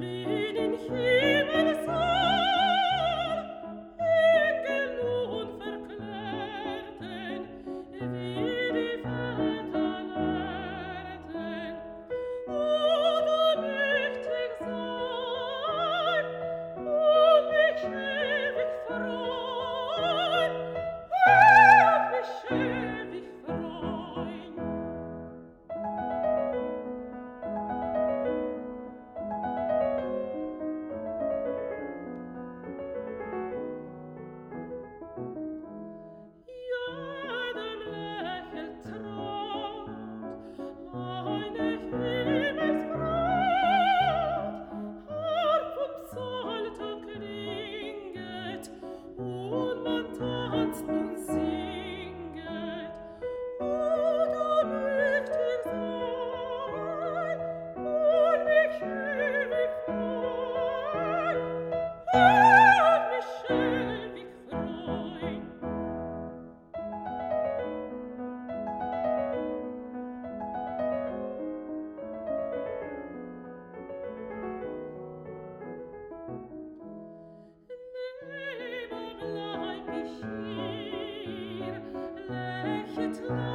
Please. je te